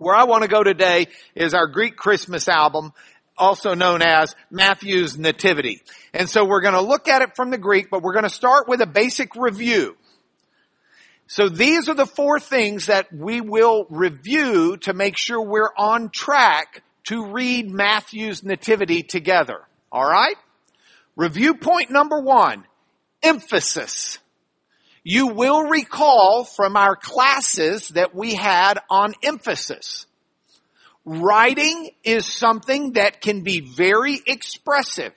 Where I want to go today is our Greek Christmas album, also known as Matthew's Nativity. And so we're going to look at it from the Greek, but we're going to start with a basic review. So these are the four things that we will review to make sure we're on track to read Matthew's Nativity together. Alright? Review point number one, emphasis. You will recall from our classes that we had on emphasis. Writing is something that can be very expressive.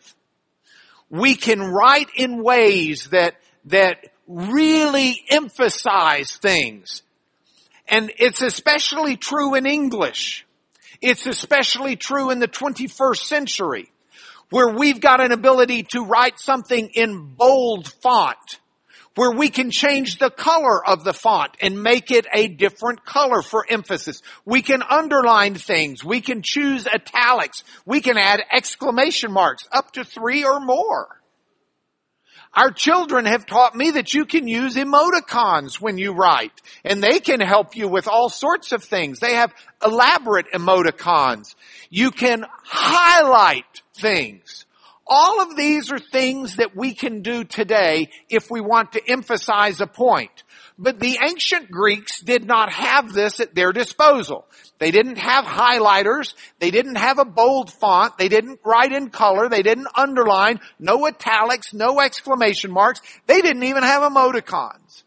We can write in ways that, that really emphasize things. And it's especially true in English. It's especially true in the 21st century where we've got an ability to write something in bold font where we can change the color of the font and make it a different color for emphasis. We can underline things. We can choose italics. We can add exclamation marks up to three or more. Our children have taught me that you can use emoticons when you write and they can help you with all sorts of things. They have elaborate emoticons. You can highlight things. All of these are things that we can do today if we want to emphasize a point. But the ancient Greeks did not have this at their disposal. They didn't have highlighters. They didn't have a bold font. They didn't write in color. They didn't underline. No italics, no exclamation marks. They didn't even have emoticons.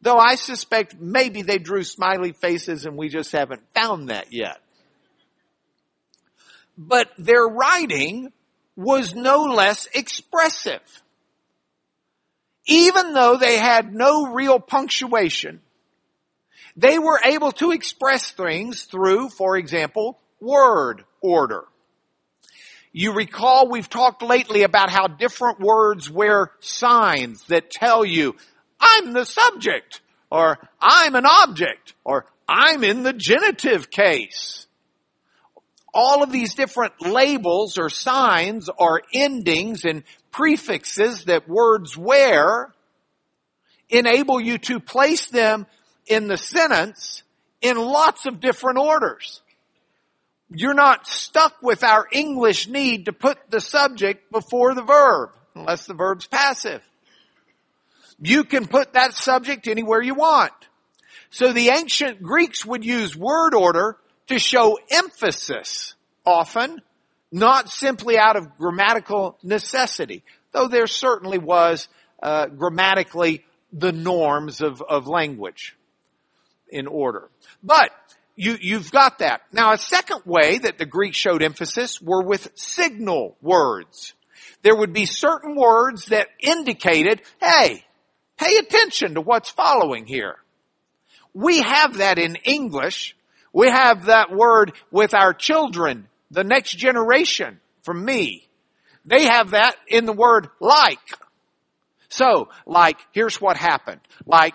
Though I suspect maybe they drew smiley faces and we just haven't found that yet. But their writing was no less expressive. Even though they had no real punctuation, they were able to express things through, for example, word order. You recall we've talked lately about how different words wear signs that tell you, I'm the subject, or I'm an object, or I'm in the genitive case. All of these different labels or signs or endings and prefixes that words wear enable you to place them in the sentence in lots of different orders. You're not stuck with our English need to put the subject before the verb, unless the verb's passive. You can put that subject anywhere you want. So the ancient Greeks would use word order to show emphasis often, not simply out of grammatical necessity, though there certainly was uh, grammatically the norms of, of language in order. But you, you've got that. Now a second way that the Greeks showed emphasis were with signal words. There would be certain words that indicated, hey, pay attention to what's following here. We have that in English. We have that word with our children, the next generation from me. They have that in the word like. So, like, here's what happened. Like,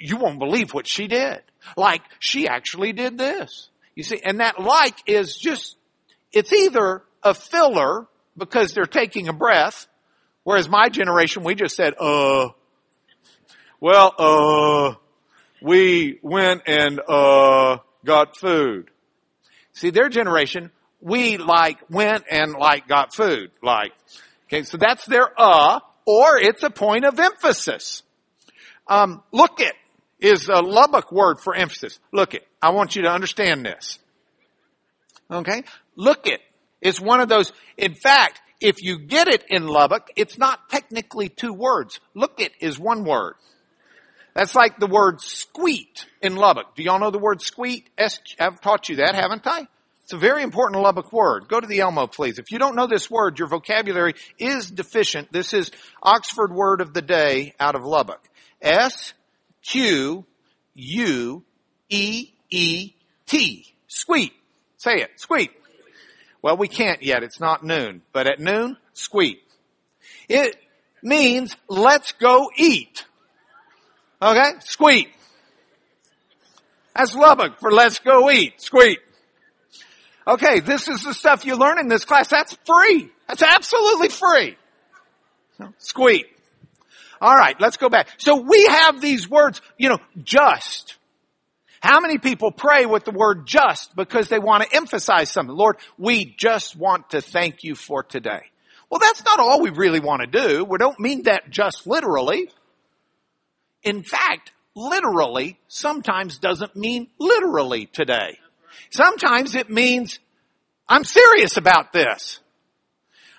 you won't believe what she did. Like, she actually did this. You see, and that like is just, it's either a filler because they're taking a breath, whereas my generation, we just said, uh, well, uh, we went and, uh, got food. See, their generation, we like went and like got food. Like, okay, so that's their uh, or it's a point of emphasis. Um, look it is a Lubbock word for emphasis. Look it. I want you to understand this. Okay? Look it is one of those, in fact, if you get it in Lubbock, it's not technically two words. Look it is one word. That's like the word squeet in Lubbock. Do y'all know the word squeet? I've taught you that, haven't I? It's a very important Lubbock word. Go to the Elmo, please. If you don't know this word, your vocabulary is deficient. This is Oxford word of the day out of Lubbock. S Q U E E T. Squeet. Say it. Squeet. Well, we can't yet. It's not noon. But at noon, squeet. It means let's go eat. Okay? Squeak. That's Lubbock for let's go eat. Squeak. Okay, this is the stuff you learn in this class. That's free. That's absolutely free. Squeak. All right, let's go back. So we have these words, you know, just. How many people pray with the word just because they want to emphasize something? Lord, we just want to thank you for today. Well, that's not all we really want to do. We don't mean that just literally. In fact, literally sometimes doesn't mean literally today. Sometimes it means I'm serious about this.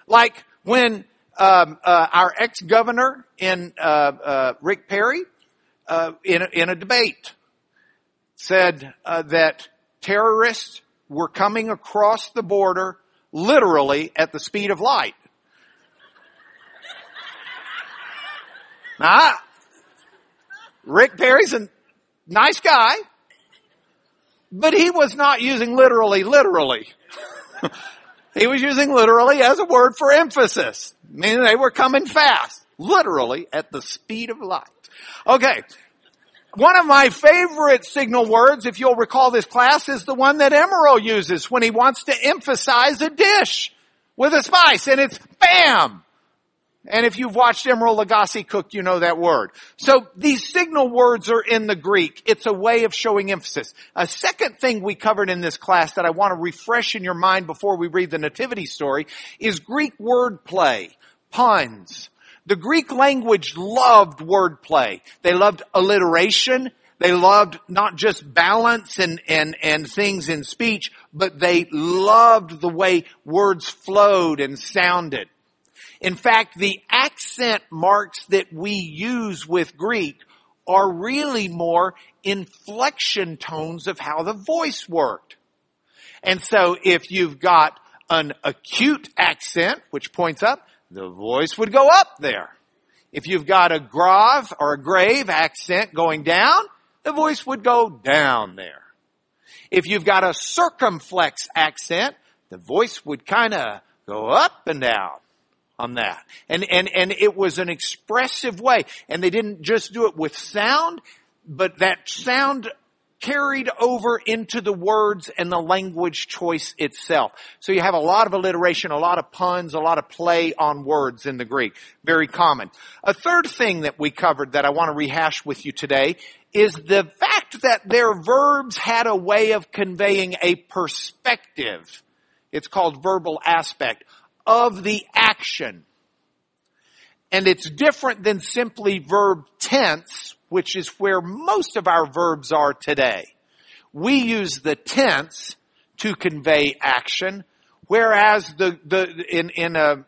Like when um, uh, our ex-governor in uh, uh, Rick Perry uh, in, a, in a debate said uh, that terrorists were coming across the border literally at the speed of light. Now, Rick Perry's a nice guy, but he was not using literally, literally. he was using literally as a word for emphasis, meaning they were coming fast, literally at the speed of light. Okay. One of my favorite signal words, if you'll recall this class, is the one that Emeril uses when he wants to emphasize a dish with a spice, and it's BAM! And if you've watched Emeril Lagasse cook, you know that word. So these signal words are in the Greek. It's a way of showing emphasis. A second thing we covered in this class that I want to refresh in your mind before we read the nativity story is Greek word play, puns. The Greek language loved wordplay. They loved alliteration. They loved not just balance and, and, and things in speech, but they loved the way words flowed and sounded. In fact, the accent marks that we use with Greek are really more inflection tones of how the voice worked. And so if you've got an acute accent, which points up, the voice would go up there. If you've got a grave or a grave accent going down, the voice would go down there. If you've got a circumflex accent, the voice would kind of go up and down on that. And, and, and it was an expressive way. And they didn't just do it with sound, but that sound carried over into the words and the language choice itself. So you have a lot of alliteration, a lot of puns, a lot of play on words in the Greek. Very common. A third thing that we covered that I want to rehash with you today is the fact that their verbs had a way of conveying a perspective. It's called verbal aspect of the action. And it's different than simply verb tense, which is where most of our verbs are today. We use the tense to convey action, whereas the, the, in, in a,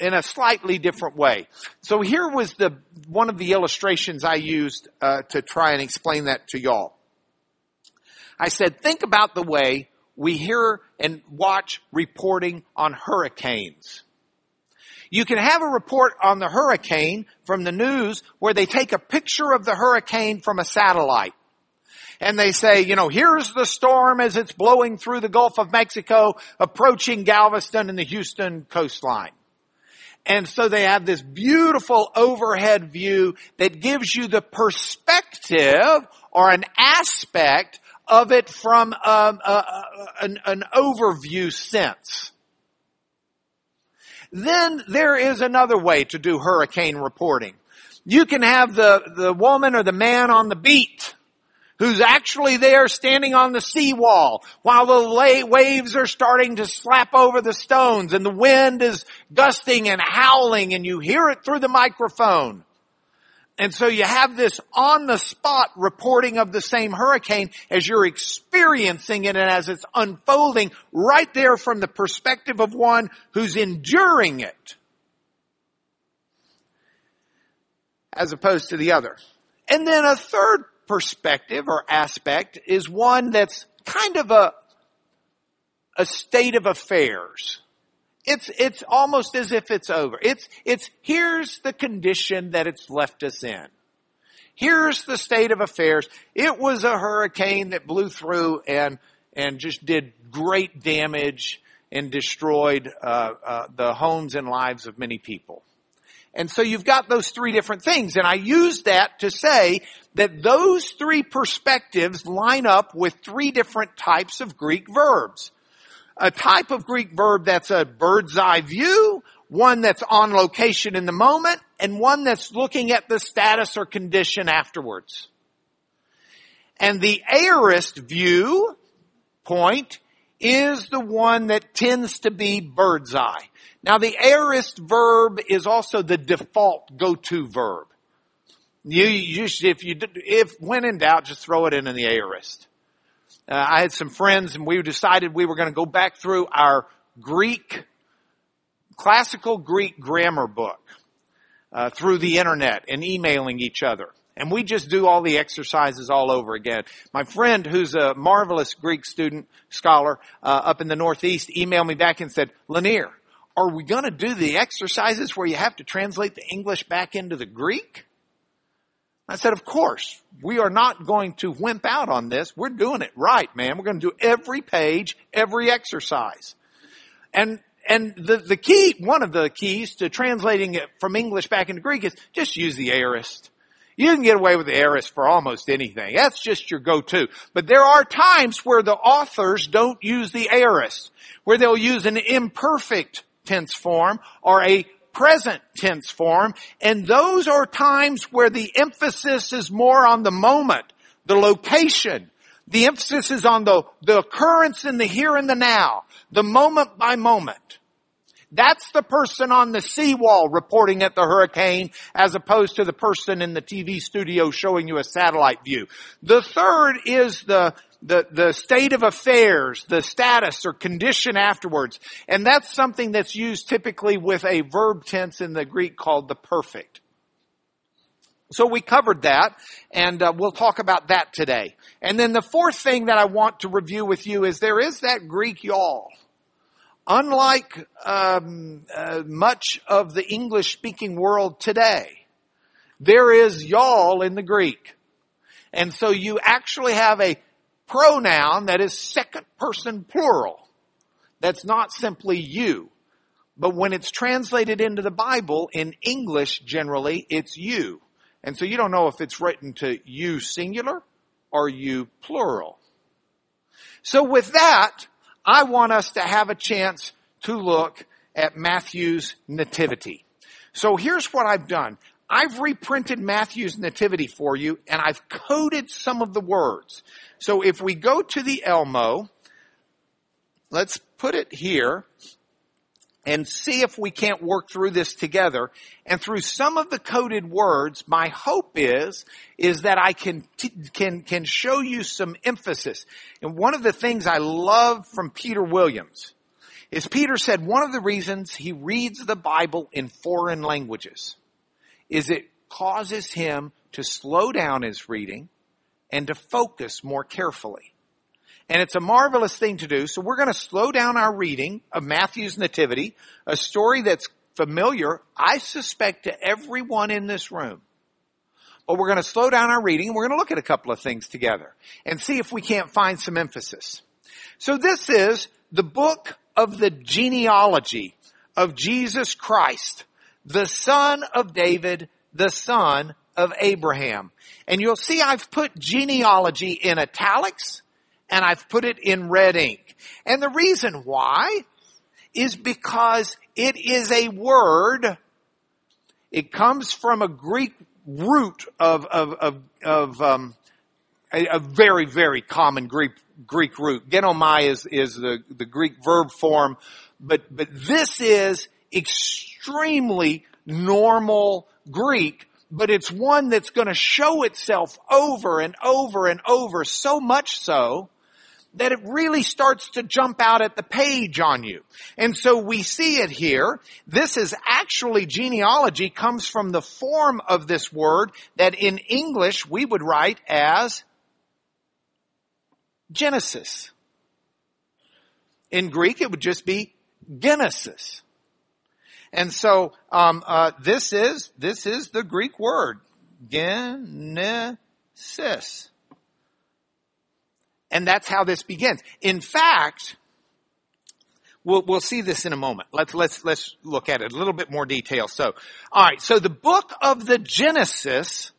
in a slightly different way. So here was the, one of the illustrations I used, uh, to try and explain that to y'all. I said, think about the way we hear and watch reporting on hurricanes. You can have a report on the hurricane from the news where they take a picture of the hurricane from a satellite. And they say, you know, here's the storm as it's blowing through the Gulf of Mexico, approaching Galveston and the Houston coastline. And so they have this beautiful overhead view that gives you the perspective or an aspect of it from um, uh, uh, an, an overview sense. Then there is another way to do hurricane reporting. You can have the, the woman or the man on the beat who's actually there standing on the seawall while the waves are starting to slap over the stones and the wind is gusting and howling and you hear it through the microphone. And so you have this on the spot reporting of the same hurricane as you're experiencing it and as it's unfolding right there from the perspective of one who's enduring it. As opposed to the other. And then a third perspective or aspect is one that's kind of a, a state of affairs. It's, it's almost as if it's over. It's, it's, here's the condition that it's left us in. Here's the state of affairs. It was a hurricane that blew through and, and just did great damage and destroyed uh, uh, the homes and lives of many people. And so you've got those three different things. And I use that to say that those three perspectives line up with three different types of Greek verbs a type of Greek verb that's a bird's eye view, one that's on location in the moment, and one that's looking at the status or condition afterwards. And the aorist view point is the one that tends to be bird's eye. Now the aorist verb is also the default go-to verb. You, you if you, if when in doubt, just throw it in in the aorist. Uh, I had some friends and we decided we were going to go back through our Greek, classical Greek grammar book, uh, through the internet and emailing each other. And we just do all the exercises all over again. My friend, who's a marvelous Greek student, scholar, uh, up in the Northeast, emailed me back and said, Lanier, are we going to do the exercises where you have to translate the English back into the Greek? I said, of course, we are not going to wimp out on this. We're doing it right, man. We're going to do every page, every exercise. And, and the, the key, one of the keys to translating it from English back into Greek is just use the aorist. You can get away with the aorist for almost anything. That's just your go-to. But there are times where the authors don't use the aorist, where they'll use an imperfect tense form or a present tense form. And those are times where the emphasis is more on the moment, the location. The emphasis is on the, the occurrence in the here and the now, the moment by moment. That's the person on the seawall reporting at the hurricane as opposed to the person in the TV studio showing you a satellite view. The third is the, the, the state of affairs, the status or condition afterwards. And that's something that's used typically with a verb tense in the Greek called the perfect. So we covered that and uh, we'll talk about that today. And then the fourth thing that I want to review with you is there is that Greek y'all unlike um, uh, much of the English speaking world today, there is y'all in the Greek. And so you actually have a pronoun that is second person plural. That's not simply you. But when it's translated into the Bible in English generally, it's you. And so you don't know if it's written to you singular or you plural. So with that, I want us to have a chance to look at Matthew's nativity. So here's what I've done. I've reprinted Matthew's nativity for you and I've coded some of the words. So if we go to the Elmo, let's put it here and see if we can't work through this together. And through some of the coded words, my hope is, is that I can, t- can, can show you some emphasis. And one of the things I love from Peter Williams is Peter said one of the reasons he reads the Bible in foreign languages is it causes him to slow down his reading and to focus more carefully. And it's a marvelous thing to do. So we're going to slow down our reading of Matthew's Nativity, a story that's familiar, I suspect, to everyone in this room. But we're going to slow down our reading and we're going to look at a couple of things together and see if we can't find some emphasis. So this is the book of the genealogy of Jesus Christ, the son of David, the son of Abraham. And you'll see I've put genealogy in italics and I've put it in red ink. And the reason why is because it is a word, it comes from a Greek root of, of, of, of um, a, a, very, very common Greek, Greek root. Genomai is, is the, the Greek verb form, but, but this is extremely normal Greek but it's one that's going to show itself over and over and over so much so that it really starts to jump out at the page on you. And so we see it here. This is actually genealogy comes from the form of this word that in English we would write as Genesis. In Greek it would just be Genesis. And so um, uh, this is this is the Greek word Genesis. And that's how this begins. In fact, we'll, we'll see this in a moment. Let's, let's, let's look at it a little bit more detail. So, alright, so the book of the Genesis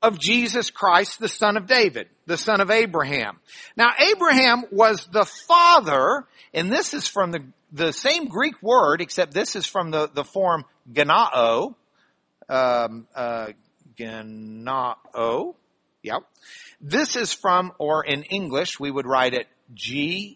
of Jesus Christ, the son of David, the son of Abraham. Now, Abraham was the father, and this is from the, the same Greek word, except this is from the, the form gennao, um, uh, gennao, Yep. This is from, or in English, we would write it G-E-N-N-A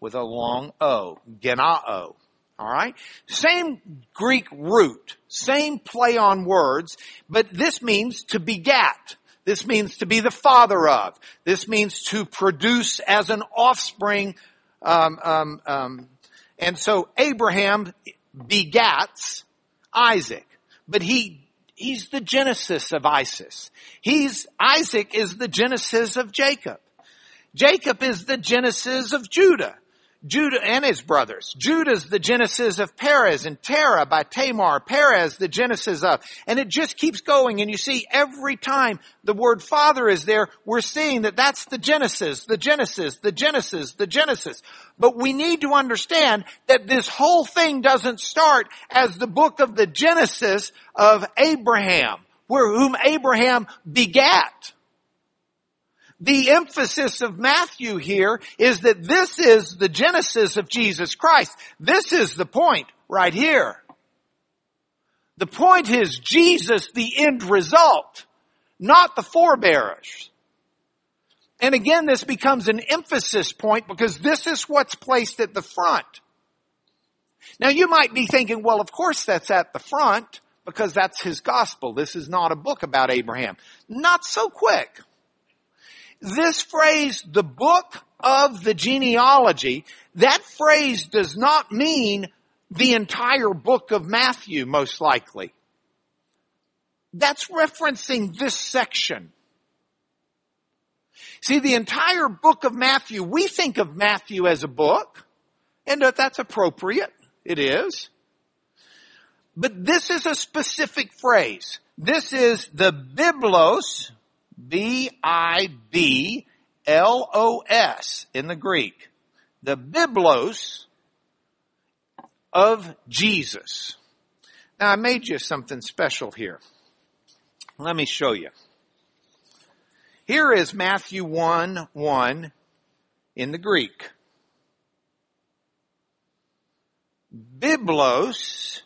with a long O. Gennao. Alright? Same Greek root. Same play on words, but this means to begat. This means to be the father of. This means to produce as an offspring. Um, um, um, and so Abraham begats Isaac, but he he's the genesis of Isis. He's Isaac is the genesis of Jacob. Jacob is the genesis of Judah. Judah and his brothers. Judah's the genesis of Perez and Terah by Tamar. Perez the genesis of. And it just keeps going and you see every time the word father is there, we're seeing that that's the genesis, the genesis, the genesis, the genesis. But we need to understand that this whole thing doesn't start as the book of the genesis of Abraham, where whom Abraham begat. The emphasis of Matthew here is that this is the genesis of Jesus Christ. This is the point right here. The point is Jesus, the end result, not the forebearers. And again, this becomes an emphasis point because this is what's placed at the front. Now you might be thinking, well, of course that's at the front because that's his gospel. This is not a book about Abraham. Not so quick. This phrase, the book of the genealogy, that phrase does not mean the entire book of Matthew, most likely. That's referencing this section. See, the entire book of Matthew, we think of Matthew as a book, and that's appropriate. It is. But this is a specific phrase. This is the Biblos, B-I-B-L-O-S in the Greek. The Biblos of Jesus. Now I made you something special here. Let me show you. Here is Matthew 1, 1 in the Greek. Biblos,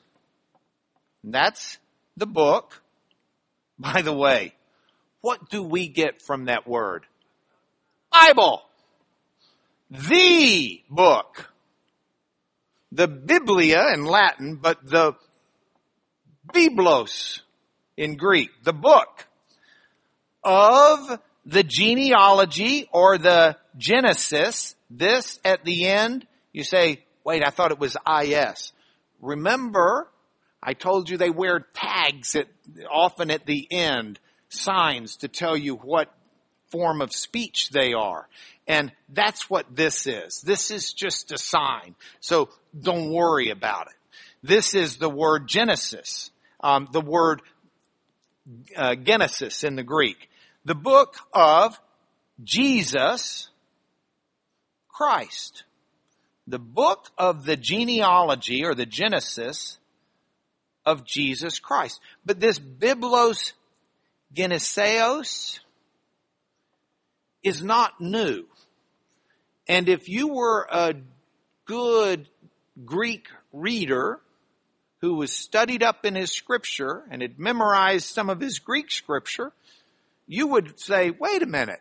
that's the book. By the way, what do we get from that word? Bible. The book. The Biblia in Latin, but the Biblos in Greek, the book of the genealogy or the Genesis. This at the end, you say, wait, I thought it was IS. Remember, I told you they wear tags at, often at the end signs to tell you what form of speech they are. And that's what this is. This is just a sign. So don't worry about it. This is the word Genesis, um, the word uh, Genesis in the Greek. The book of Jesus Christ. The book of the genealogy or the Genesis of Jesus Christ. But this Biblos Geneseos is not new. And if you were a good Greek reader who was studied up in his scripture and had memorized some of his Greek scripture, you would say, wait a minute.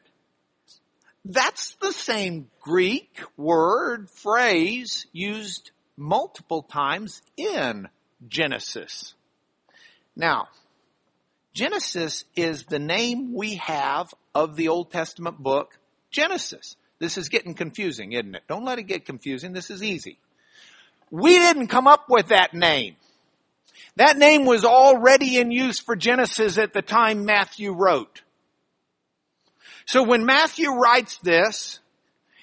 That's the same Greek word, phrase used multiple times in Genesis. Now, Genesis is the name we have of the Old Testament book, Genesis. This is getting confusing, isn't it? Don't let it get confusing. This is easy. We didn't come up with that name. That name was already in use for Genesis at the time Matthew wrote. So when Matthew writes this,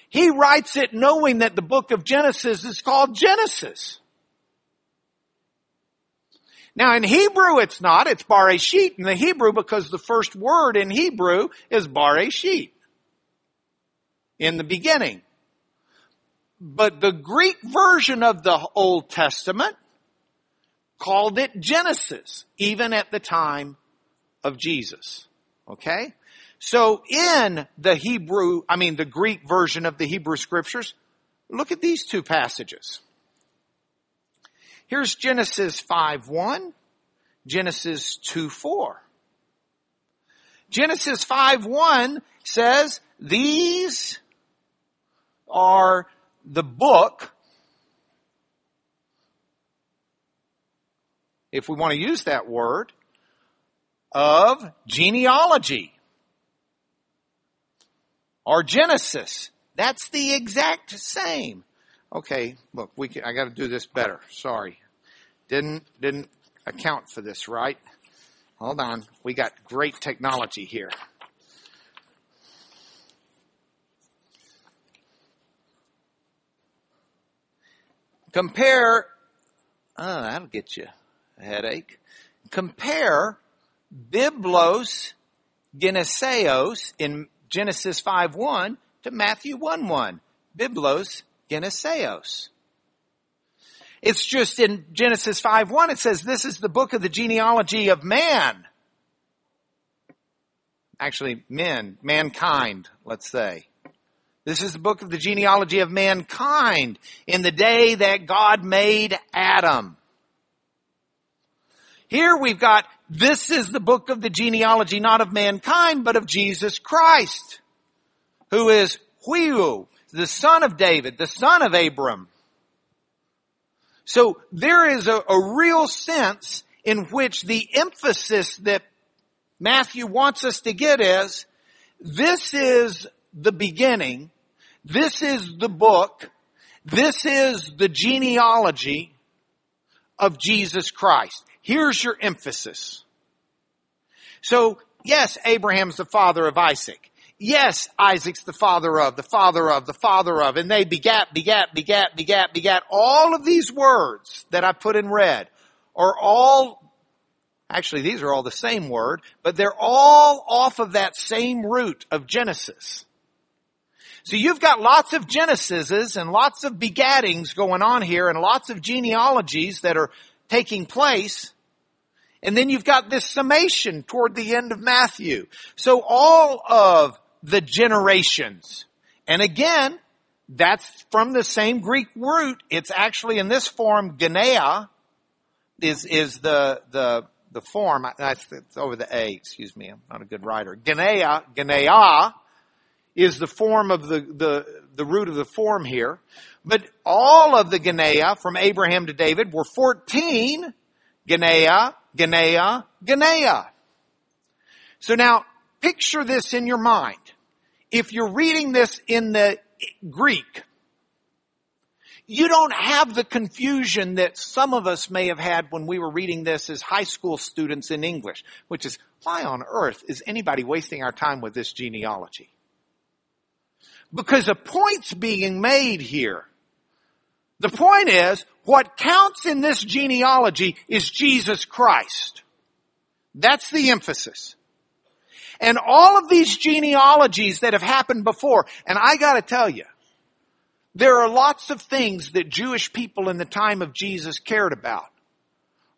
he writes it knowing that the book of Genesis is called Genesis. Now in Hebrew it's not, it's Bereshit in the Hebrew because the first word in Hebrew is Bereshit. In the beginning. But the Greek version of the Old Testament called it Genesis, even at the time of Jesus. Okay? So in the Hebrew, I mean the Greek version of the Hebrew scriptures, look at these two passages. Here's Genesis 5 1, Genesis 2 4. Genesis 5 1 says, these are the book, if we want to use that word, of genealogy or Genesis. That's the exact same. Okay, look, we can, I got to do this better. Sorry, didn't didn't account for this right. Hold on, we got great technology here. Compare, oh, that'll get you a headache. Compare Biblos Geneseos in Genesis 5 1 to Matthew 1 1. Biblos Geneseos. It's just in Genesis 5 1, it says, This is the book of the genealogy of man. Actually, men, mankind, let's say. This is the book of the genealogy of mankind in the day that God made Adam. Here we've got, this is the book of the genealogy not of mankind, but of Jesus Christ, who is Huiu, the son of David, the son of Abram. So there is a, a real sense in which the emphasis that Matthew wants us to get is, this is the beginning this is the book. This is the genealogy of Jesus Christ. Here's your emphasis. So, yes, Abraham's the father of Isaac. Yes, Isaac's the father of, the father of, the father of, and they begat, begat, begat, begat, begat. All of these words that I put in red are all, actually these are all the same word, but they're all off of that same root of Genesis. So you've got lots of Genesises and lots of begattings going on here and lots of genealogies that are taking place. And then you've got this summation toward the end of Matthew. So all of the generations. And again, that's from the same Greek root. It's actually in this form, Genea is, is the, the, the form. It's over the A, excuse me. I'm not a good writer. Genea, Genea is the form of the, the, the root of the form here. But all of the Genea from Abraham to David were 14 Genea, Genea, Genea. So now picture this in your mind. If you're reading this in the Greek, you don't have the confusion that some of us may have had when we were reading this as high school students in English, which is, why on earth is anybody wasting our time with this genealogy? because a point's being made here. The point is, what counts in this genealogy is Jesus Christ. That's the emphasis. And all of these genealogies that have happened before, and I gotta tell you, there are lots of things that Jewish people in the time of Jesus cared about.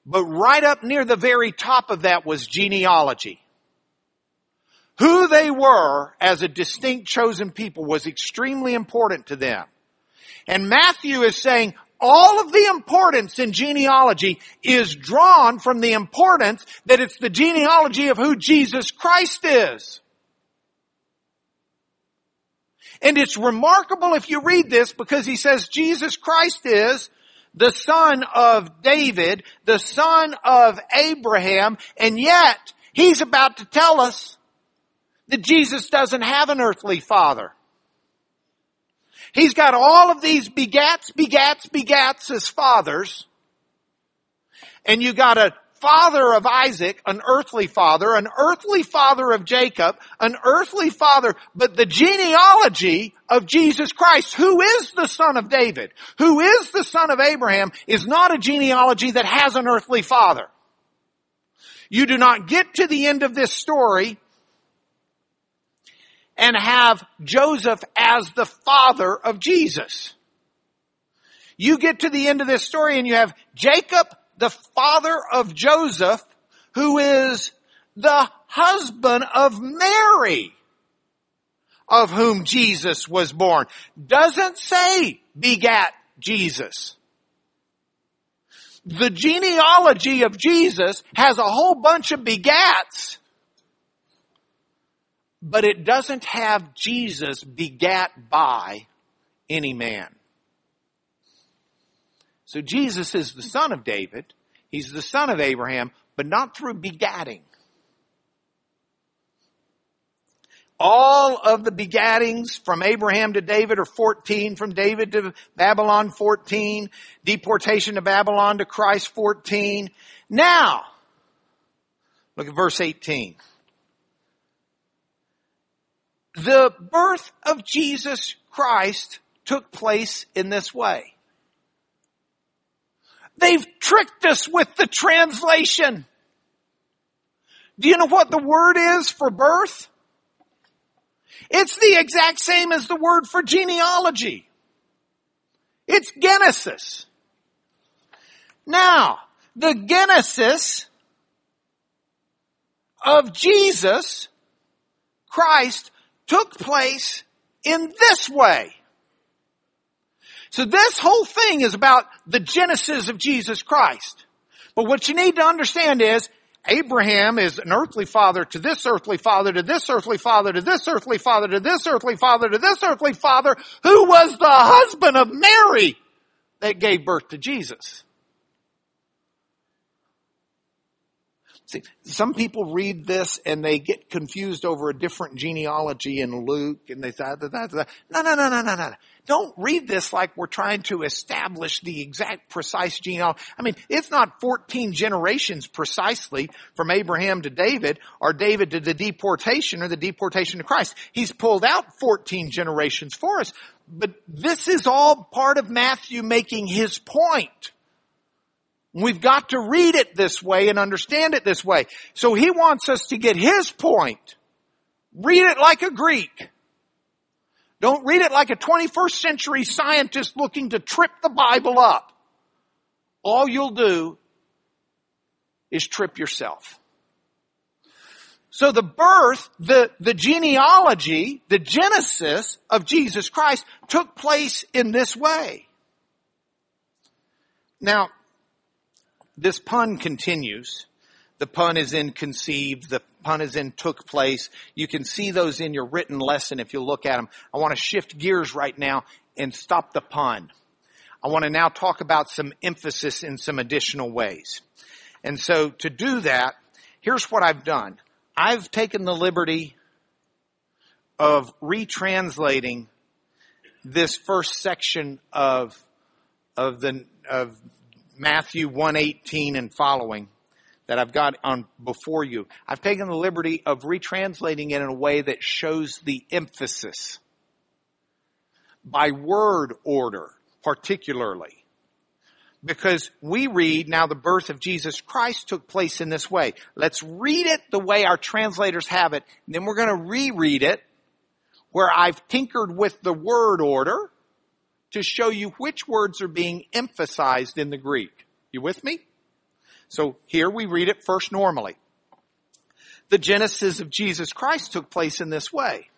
But right up near the very top of that was genealogy. Who they were as a distinct chosen people was extremely important to them. And Matthew is saying all of the importance in genealogy is drawn from the importance that it's the genealogy of who Jesus Christ is. And it's remarkable if you read this because he says Jesus Christ is the son of David, the son of Abraham, and yet he's about to tell us that Jesus doesn't have an earthly father. He's got all of these begats, begats, begats as fathers. And you got a father of Isaac, an earthly father, an earthly father of Jacob, an earthly father, but the genealogy of Jesus Christ, who is the son of David, who is the son of Abraham, is not a genealogy that has an earthly father. You do not get to the end of this story and have Joseph as the father of Jesus. You get to the end of this story and you have Jacob, the father of Joseph, who is the husband of Mary, of whom Jesus was born. Doesn't say begat Jesus. The genealogy of Jesus has a whole bunch of begats but it doesn't have Jesus begat by any man. So Jesus is the son of David. He's the son of Abraham, but not through begatting. All of the begattings from Abraham to David are 14, from David to Babylon 14, deportation to Babylon to Christ 14. Now, look at verse 18. The birth of Jesus Christ took place in this way. They've tricked us with the translation. Do you know what the word is for birth? It's the exact same as the word for genealogy. It's Genesis. Now, the Genesis of Jesus Christ took place in this way. So this whole thing is about the genesis of Jesus Christ. But what you need to understand is Abraham is an earthly father to this earthly father, to this earthly father, to this earthly father, to this earthly father, to this earthly father, who was the husband of Mary that gave birth to Jesus. See, some people read this and they get confused over a different genealogy in Luke and they say, ah, no, no, no, no, no, no. Don't read this like we're trying to establish the exact precise genealogy. I mean, it's not 14 generations precisely from Abraham to David or David to the deportation or the deportation to Christ. He's pulled out 14 generations for us. But this is all part of Matthew making his point. We've got to read it this way and understand it this way. So he wants us to get his point. Read it like a Greek. Don't read it like a 21st century scientist looking to trip the Bible up. All you'll do is trip yourself. So the birth, the, the genealogy, the genesis of Jesus Christ took place in this way. Now, this pun continues. The pun is in conceived. The pun is in took place. You can see those in your written lesson if you look at them. I want to shift gears right now and stop the pun. I want to now talk about some emphasis in some additional ways. And so to do that, here's what I've done. I've taken the liberty of retranslating this first section of of the of Matthew 118 and following that I've got on before you. I've taken the liberty of retranslating it in a way that shows the emphasis by word order, particularly. Because we read now the birth of Jesus Christ took place in this way. Let's read it the way our translators have it. then we're going to reread it where I've tinkered with the word order to show you which words are being emphasized in the Greek. You with me? So here we read it first normally. The genesis of Jesus Christ took place in this way.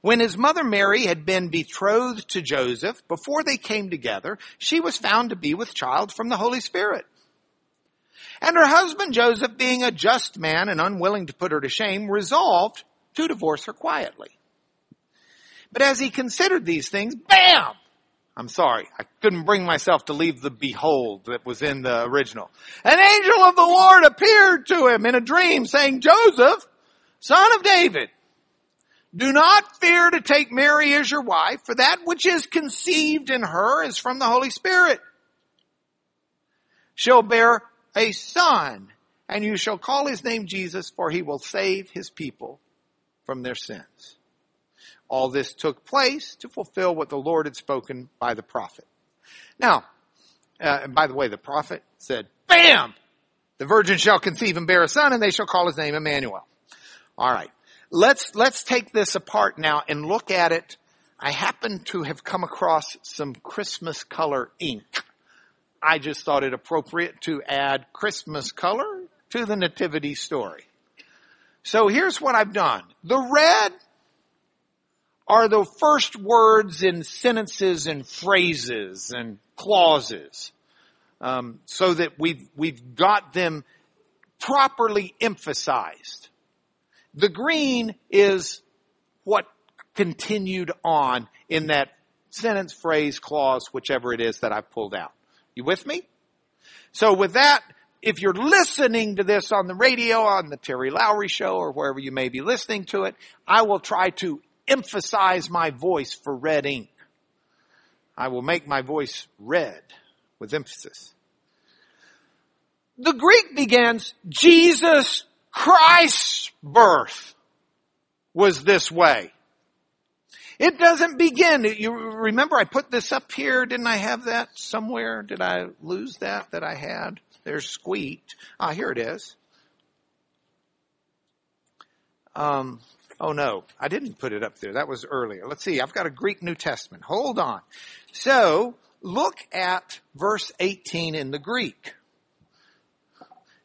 When his mother Mary had been betrothed to Joseph, before they came together, she was found to be with child from the Holy Spirit. And her husband Joseph, being a just man and unwilling to put her to shame, resolved to divorce her quietly. But as he considered these things, bam! I'm sorry. I couldn't bring myself to leave the behold that was in the original. An angel of the Lord appeared to him in a dream saying, Joseph, son of David, do not fear to take Mary as your wife, for that which is conceived in her is from the Holy Spirit. She'll bear a son, and you shall call his name Jesus, for he will save his people from their sins. All this took place to fulfill what the Lord had spoken by the prophet. Now, uh, and by the way, the prophet said, bam! The virgin shall conceive and bear a son and they shall call his name Emmanuel. Alright. Let's, let's take this apart now and look at it. I happen to have come across some Christmas color ink. I just thought it appropriate to add Christmas color to the nativity story. So here's what I've done. The red are the first words in sentences and phrases and clauses, um, so that we've we've got them properly emphasized. The green is what continued on in that sentence, phrase, clause, whichever it is that I've pulled out. You with me? So with that, if you're listening to this on the radio, on the Terry Lowry show, or wherever you may be listening to it, I will try to emphasize my voice for red ink. I will make my voice red with emphasis. The Greek begins, Jesus Christ's birth was this way. It doesn't begin. You remember I put this up here. Didn't I have that somewhere? Did I lose that that I had? There's squeaked. Ah, here it is. Um, oh no, I didn't put it up there. That was earlier. Let's see. I've got a Greek New Testament. Hold on. So look at verse 18 in the Greek.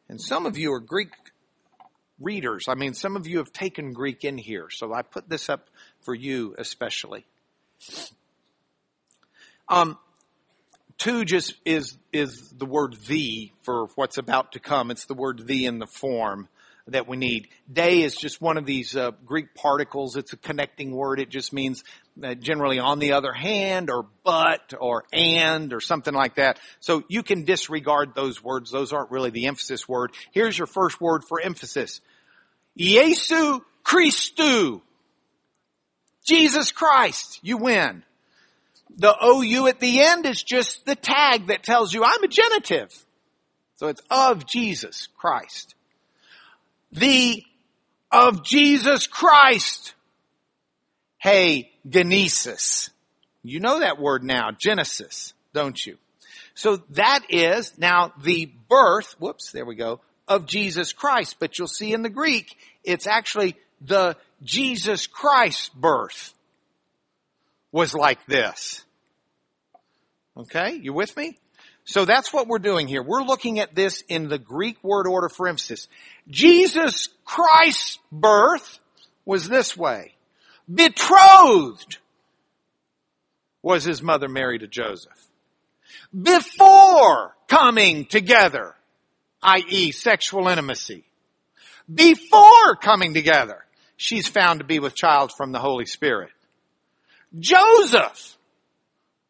And some of you are Greek readers. I mean, some of you have taken Greek in here. So I put this up for you especially. Um, just is is the word the for what's about to come. It's the word the in the form that we need. De is just one of these uh, Greek particles. It's a connecting word. It just means uh, generally on the other hand or but or and or something like that. So you can disregard those words. Those aren't really the emphasis word. Here's your first word for emphasis. Jesu Christu. Jesus Christ. You win. The OU at the end is just the tag that tells you I'm a genitive. So it's of Jesus Christ. The of Jesus Christ. Hey, Genesis. You know that word now, Genesis, don't you? So that is now the birth, whoops, there we go, of Jesus Christ. But you'll see in the Greek, it's actually the Jesus Christ birth was like this. Okay, you with me? So that's what we're doing here. We're looking at this in the Greek word order for emphasis. Jesus Christ's birth was this way. Betrothed was his mother Mary to Joseph. Before coming together, i.e. sexual intimacy. Before coming together, she's found to be with child from the Holy Spirit. Joseph,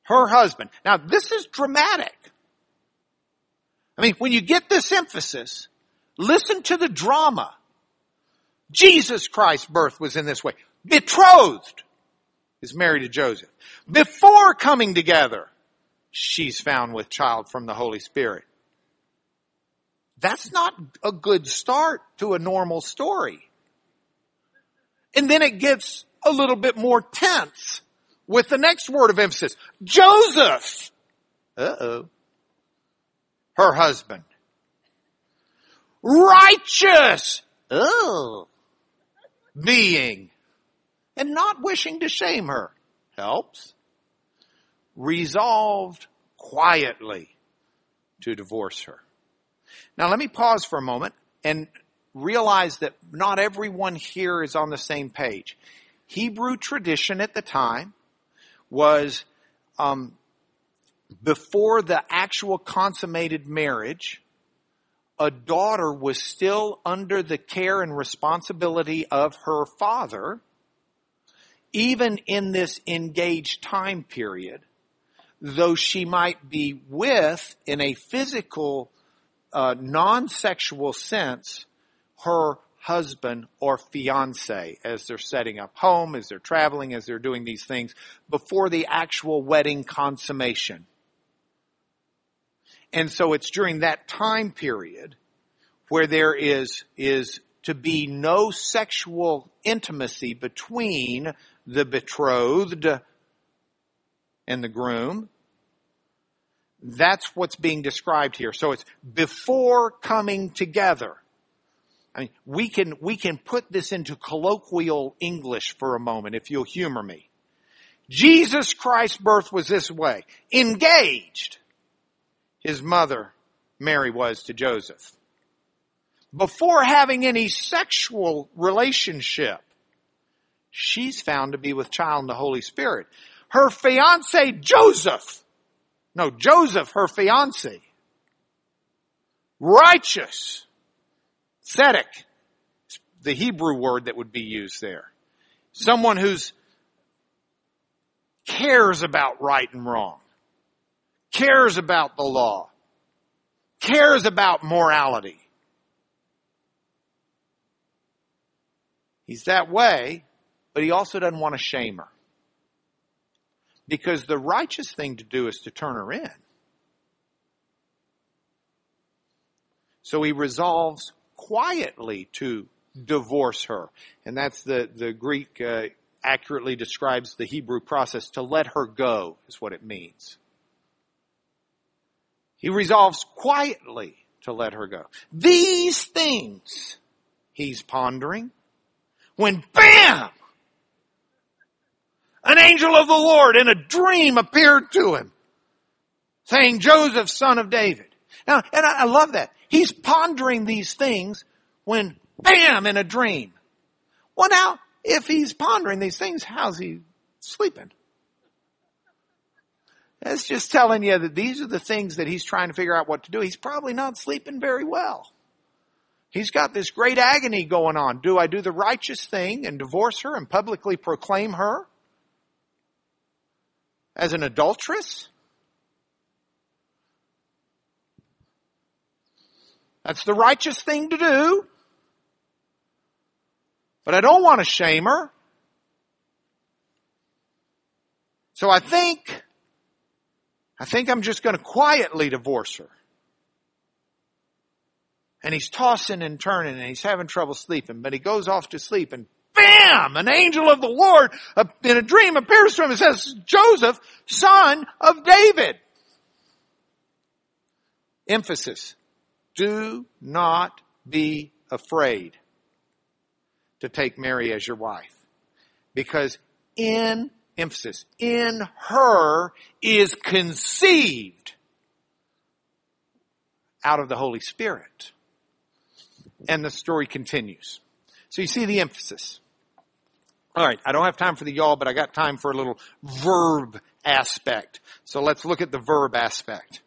her husband. Now this is dramatic. I mean, when you get this emphasis, listen to the drama. Jesus Christ's birth was in this way. Betrothed is married to Joseph. Before coming together, she's found with child from the Holy Spirit. That's not a good start to a normal story. And then it gets a little bit more tense with the next word of emphasis. Joseph. Uh-oh. Her husband. Righteous. Oh. Being. And not wishing to shame her. Helps. Resolved quietly to divorce her. Now let me pause for a moment and realize that not everyone here is on the same page. Hebrew tradition at the time was um, before the actual consummated marriage, a daughter was still under the care and responsibility of her father, even in this engaged time period, though she might be with, in a physical, uh, non-sexual sense, her husband or fiance as they're setting up home, as they're traveling, as they're doing these things before the actual wedding consummation. And so it's during that time period where there is, is to be no sexual intimacy between the betrothed and the groom. That's what's being described here. So it's before coming together. I mean, we can, we can put this into colloquial English for a moment if you'll humor me. Jesus Christ's birth was this way. Engaged. His mother, Mary, was to Joseph. Before having any sexual relationship, she's found to be with child in the Holy Spirit. Her fiance, Joseph. No, Joseph, her fiance. Righteous Tzedek, the Hebrew word that would be used there. Someone who's cares about right and wrong, cares about the law, cares about morality. He's that way, but he also doesn't want to shame her. Because the righteous thing to do is to turn her in. So he resolves quietly to divorce her. And that's the, the Greek uh, accurately describes the Hebrew process. To let her go is what it means. He resolves quietly to let her go. These things he's pondering when BAM! An angel of the Lord in a dream appeared to him saying, Joseph, son of David. Now, and I, love that. He's pondering these things when bam in a dream. Well now, if he's pondering these things, how's he sleeping? That's just telling you that these are the things that he's trying to figure out what to do. He's probably not sleeping very well. He's got this great agony going on. Do I do the righteous thing and divorce her and publicly proclaim her as an adulteress? That's the righteous thing to do. But I don't want to shame her. So I think, I think I'm just going to quietly divorce her. And he's tossing and turning and he's having trouble sleeping, but he goes off to sleep and bam! An angel of the Lord in a dream appears to him and says, Joseph, son of David. Emphasis. Do not be afraid to take Mary as your wife. Because in, emphasis, in her is conceived out of the Holy Spirit. And the story continues. So you see the emphasis. All right, I don't have time for the y'all, but I got time for a little verb aspect. So let's look at the verb aspect.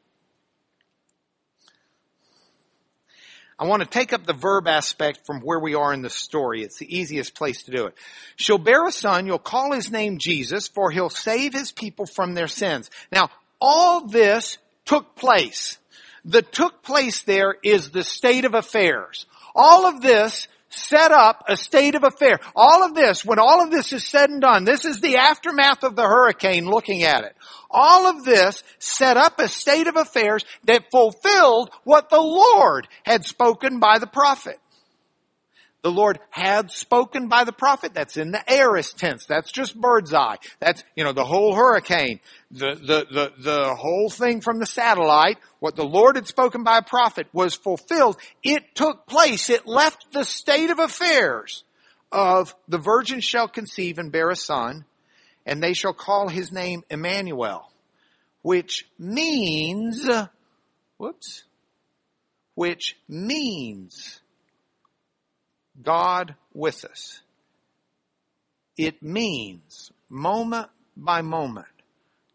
I want to take up the verb aspect from where we are in the story. It's the easiest place to do it. She'll bear a son. You'll call his name Jesus for he'll save his people from their sins. Now, all this took place. The took place there is the state of affairs. All of this set up a state of affair. All of this, when all of this is said and done, this is the aftermath of the hurricane looking at it. All of this set up a state of affairs that fulfilled what the Lord had spoken by the prophet. The Lord had spoken by the prophet. That's in the aorist tense. That's just bird's eye. That's, you know, the whole hurricane, the, the, the, the whole thing from the satellite, what the Lord had spoken by a prophet was fulfilled. It took place. It left the state of affairs of the virgin shall conceive and bear a son, and they shall call his name Emmanuel, which means, whoops, which means God with us. It means moment by moment,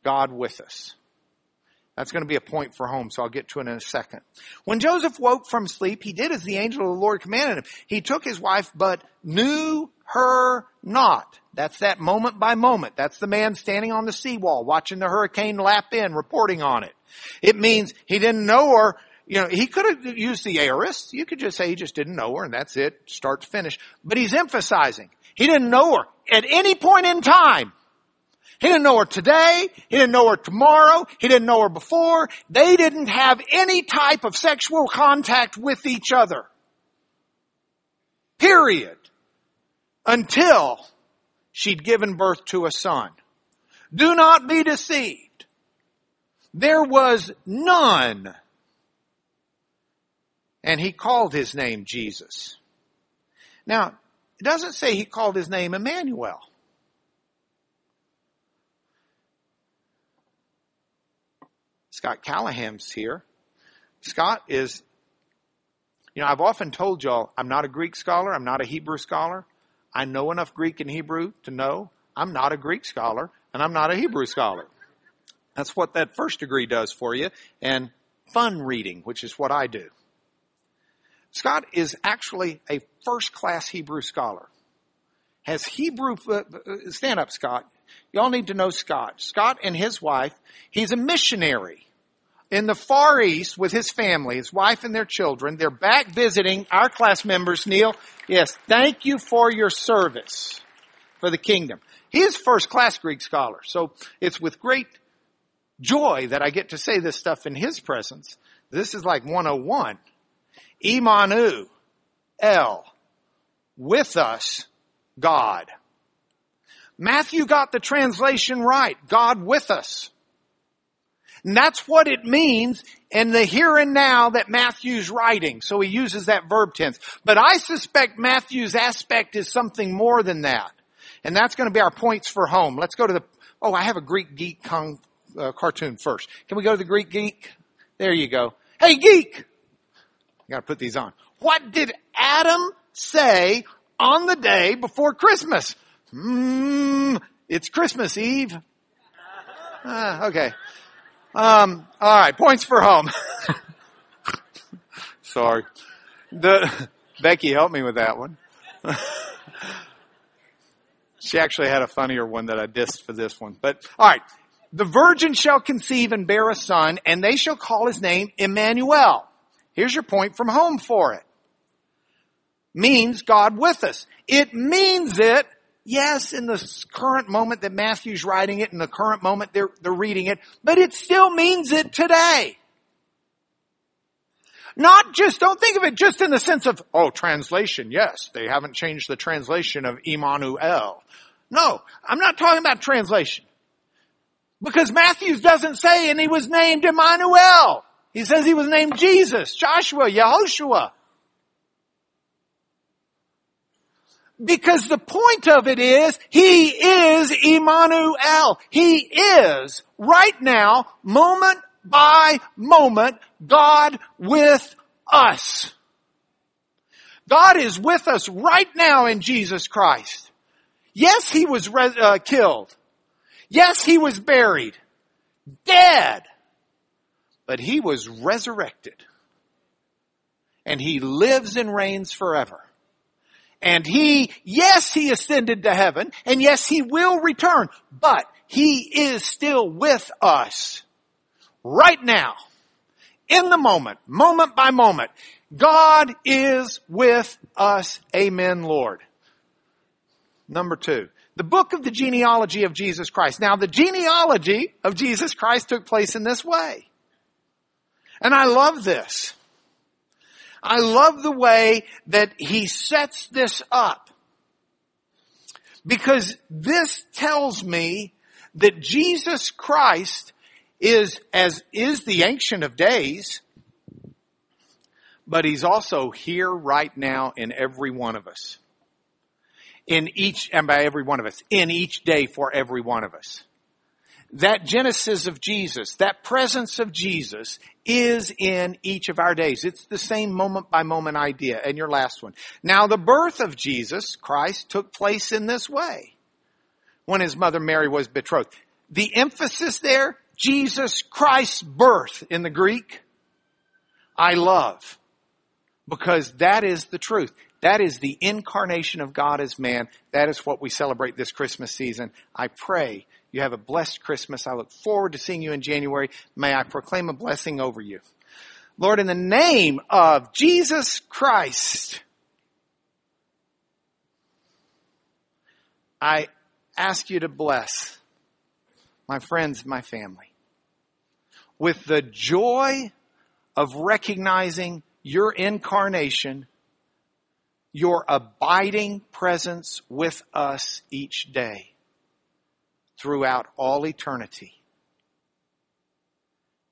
God with us. That's going to be a point for home, so I'll get to it in a second. When Joseph woke from sleep, he did as the angel of the Lord commanded him. He took his wife, but knew her not. That's that moment by moment. That's the man standing on the seawall, watching the hurricane lap in, reporting on it. It means he didn't know her you know, he could have used the aorist. You could just say he just didn't know her and that's it, start to finish. But he's emphasizing, he didn't know her at any point in time. He didn't know her today. He didn't know her tomorrow. He didn't know her before. They didn't have any type of sexual contact with each other. Period. Until she'd given birth to a son. Do not be deceived. There was none and he called his name Jesus. Now, it doesn't say he called his name Emmanuel. Scott Callahan's here. Scott is, you know, I've often told y'all I'm not a Greek scholar, I'm not a Hebrew scholar. I know enough Greek and Hebrew to know I'm not a Greek scholar and I'm not a Hebrew scholar. That's what that first degree does for you and fun reading, which is what I do. Scott is actually a first class Hebrew scholar. has Hebrew, uh, uh, stand up, Scott. Y'all need to know Scott. Scott and his wife, he's a missionary in the Far East with his family, his wife and their children. They're back visiting our class members, Neil. Yes, thank you for your service for the kingdom. He is first class Greek scholar, so it's with great joy that I get to say this stuff in his presence. This is like 101. Imanu, El, with us, God. Matthew got the translation right. God with us. And that's what it means in the here and now that Matthew's writing. So he uses that verb tense. But I suspect Matthew's aspect is something more than that. And that's going to be our points for home. Let's go to the, oh, I have a Greek geek con, uh, cartoon first. Can we go to the Greek geek? There you go. Hey geek! I gotta put these on. What did Adam say on the day before Christmas? Mmm, it's Christmas Eve. Ah, okay. Um, all right, points for home. Sorry. The, Becky helped me with that one. she actually had a funnier one that I dissed for this one. But all right. The virgin shall conceive and bear a son, and they shall call his name Emmanuel. Here's your point from home for it. Means God with us. It means it Yes, in the current moment that Matthew's writing it, in the current moment they're, they're reading it, but it still means it today. Not just, don't think of it just in the sense of, oh, translation, yes, they haven't changed the translation of Emmanuel. No, I'm not talking about translation. Because Matthew doesn't say, and he was named Emmanuel. He says he was named Jesus, Joshua, Yehoshua. Because the point of it is, He is Emmanuel. He is, right now, moment by moment, God with us. God is with us right now in Jesus Christ. Yes, He was re- uh, killed. Yes, He was buried. Dead. But He was resurrected. And He lives and reigns forever. And he, yes, he ascended to heaven, and yes, he will return, but he is still with us right now, in the moment, moment by moment. God is with us. Amen, Lord. Number two, the book of the genealogy of Jesus Christ. Now, the genealogy of Jesus Christ took place in this way. And I love this. I love the way that he sets this up. Because this tells me that Jesus Christ is as is the ancient of days, but he's also here right now in every one of us. In each, and by every one of us, in each day for every one of us that Genesis of Jesus, that presence of Jesus is in each of our days. It's the same moment by moment idea. And your last one. Now the birth of Jesus Christ took place in this way when his mother Mary was betrothed. The emphasis there, Jesus Christ's birth in the Greek, I love because that is the truth. That is the incarnation of God as man. That is what we celebrate this Christmas season. I pray you have a blessed Christmas. I look forward to seeing you in January. May I proclaim a blessing over you. Lord, in the name of Jesus Christ, I ask you to bless my friends, my family, with the joy of recognizing your incarnation, your abiding presence with us each day throughout all eternity.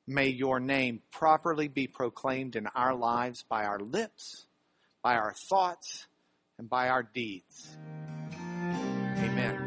May your name properly be proclaimed in our lives by our lips, by our thoughts, and by our deeds. Amen.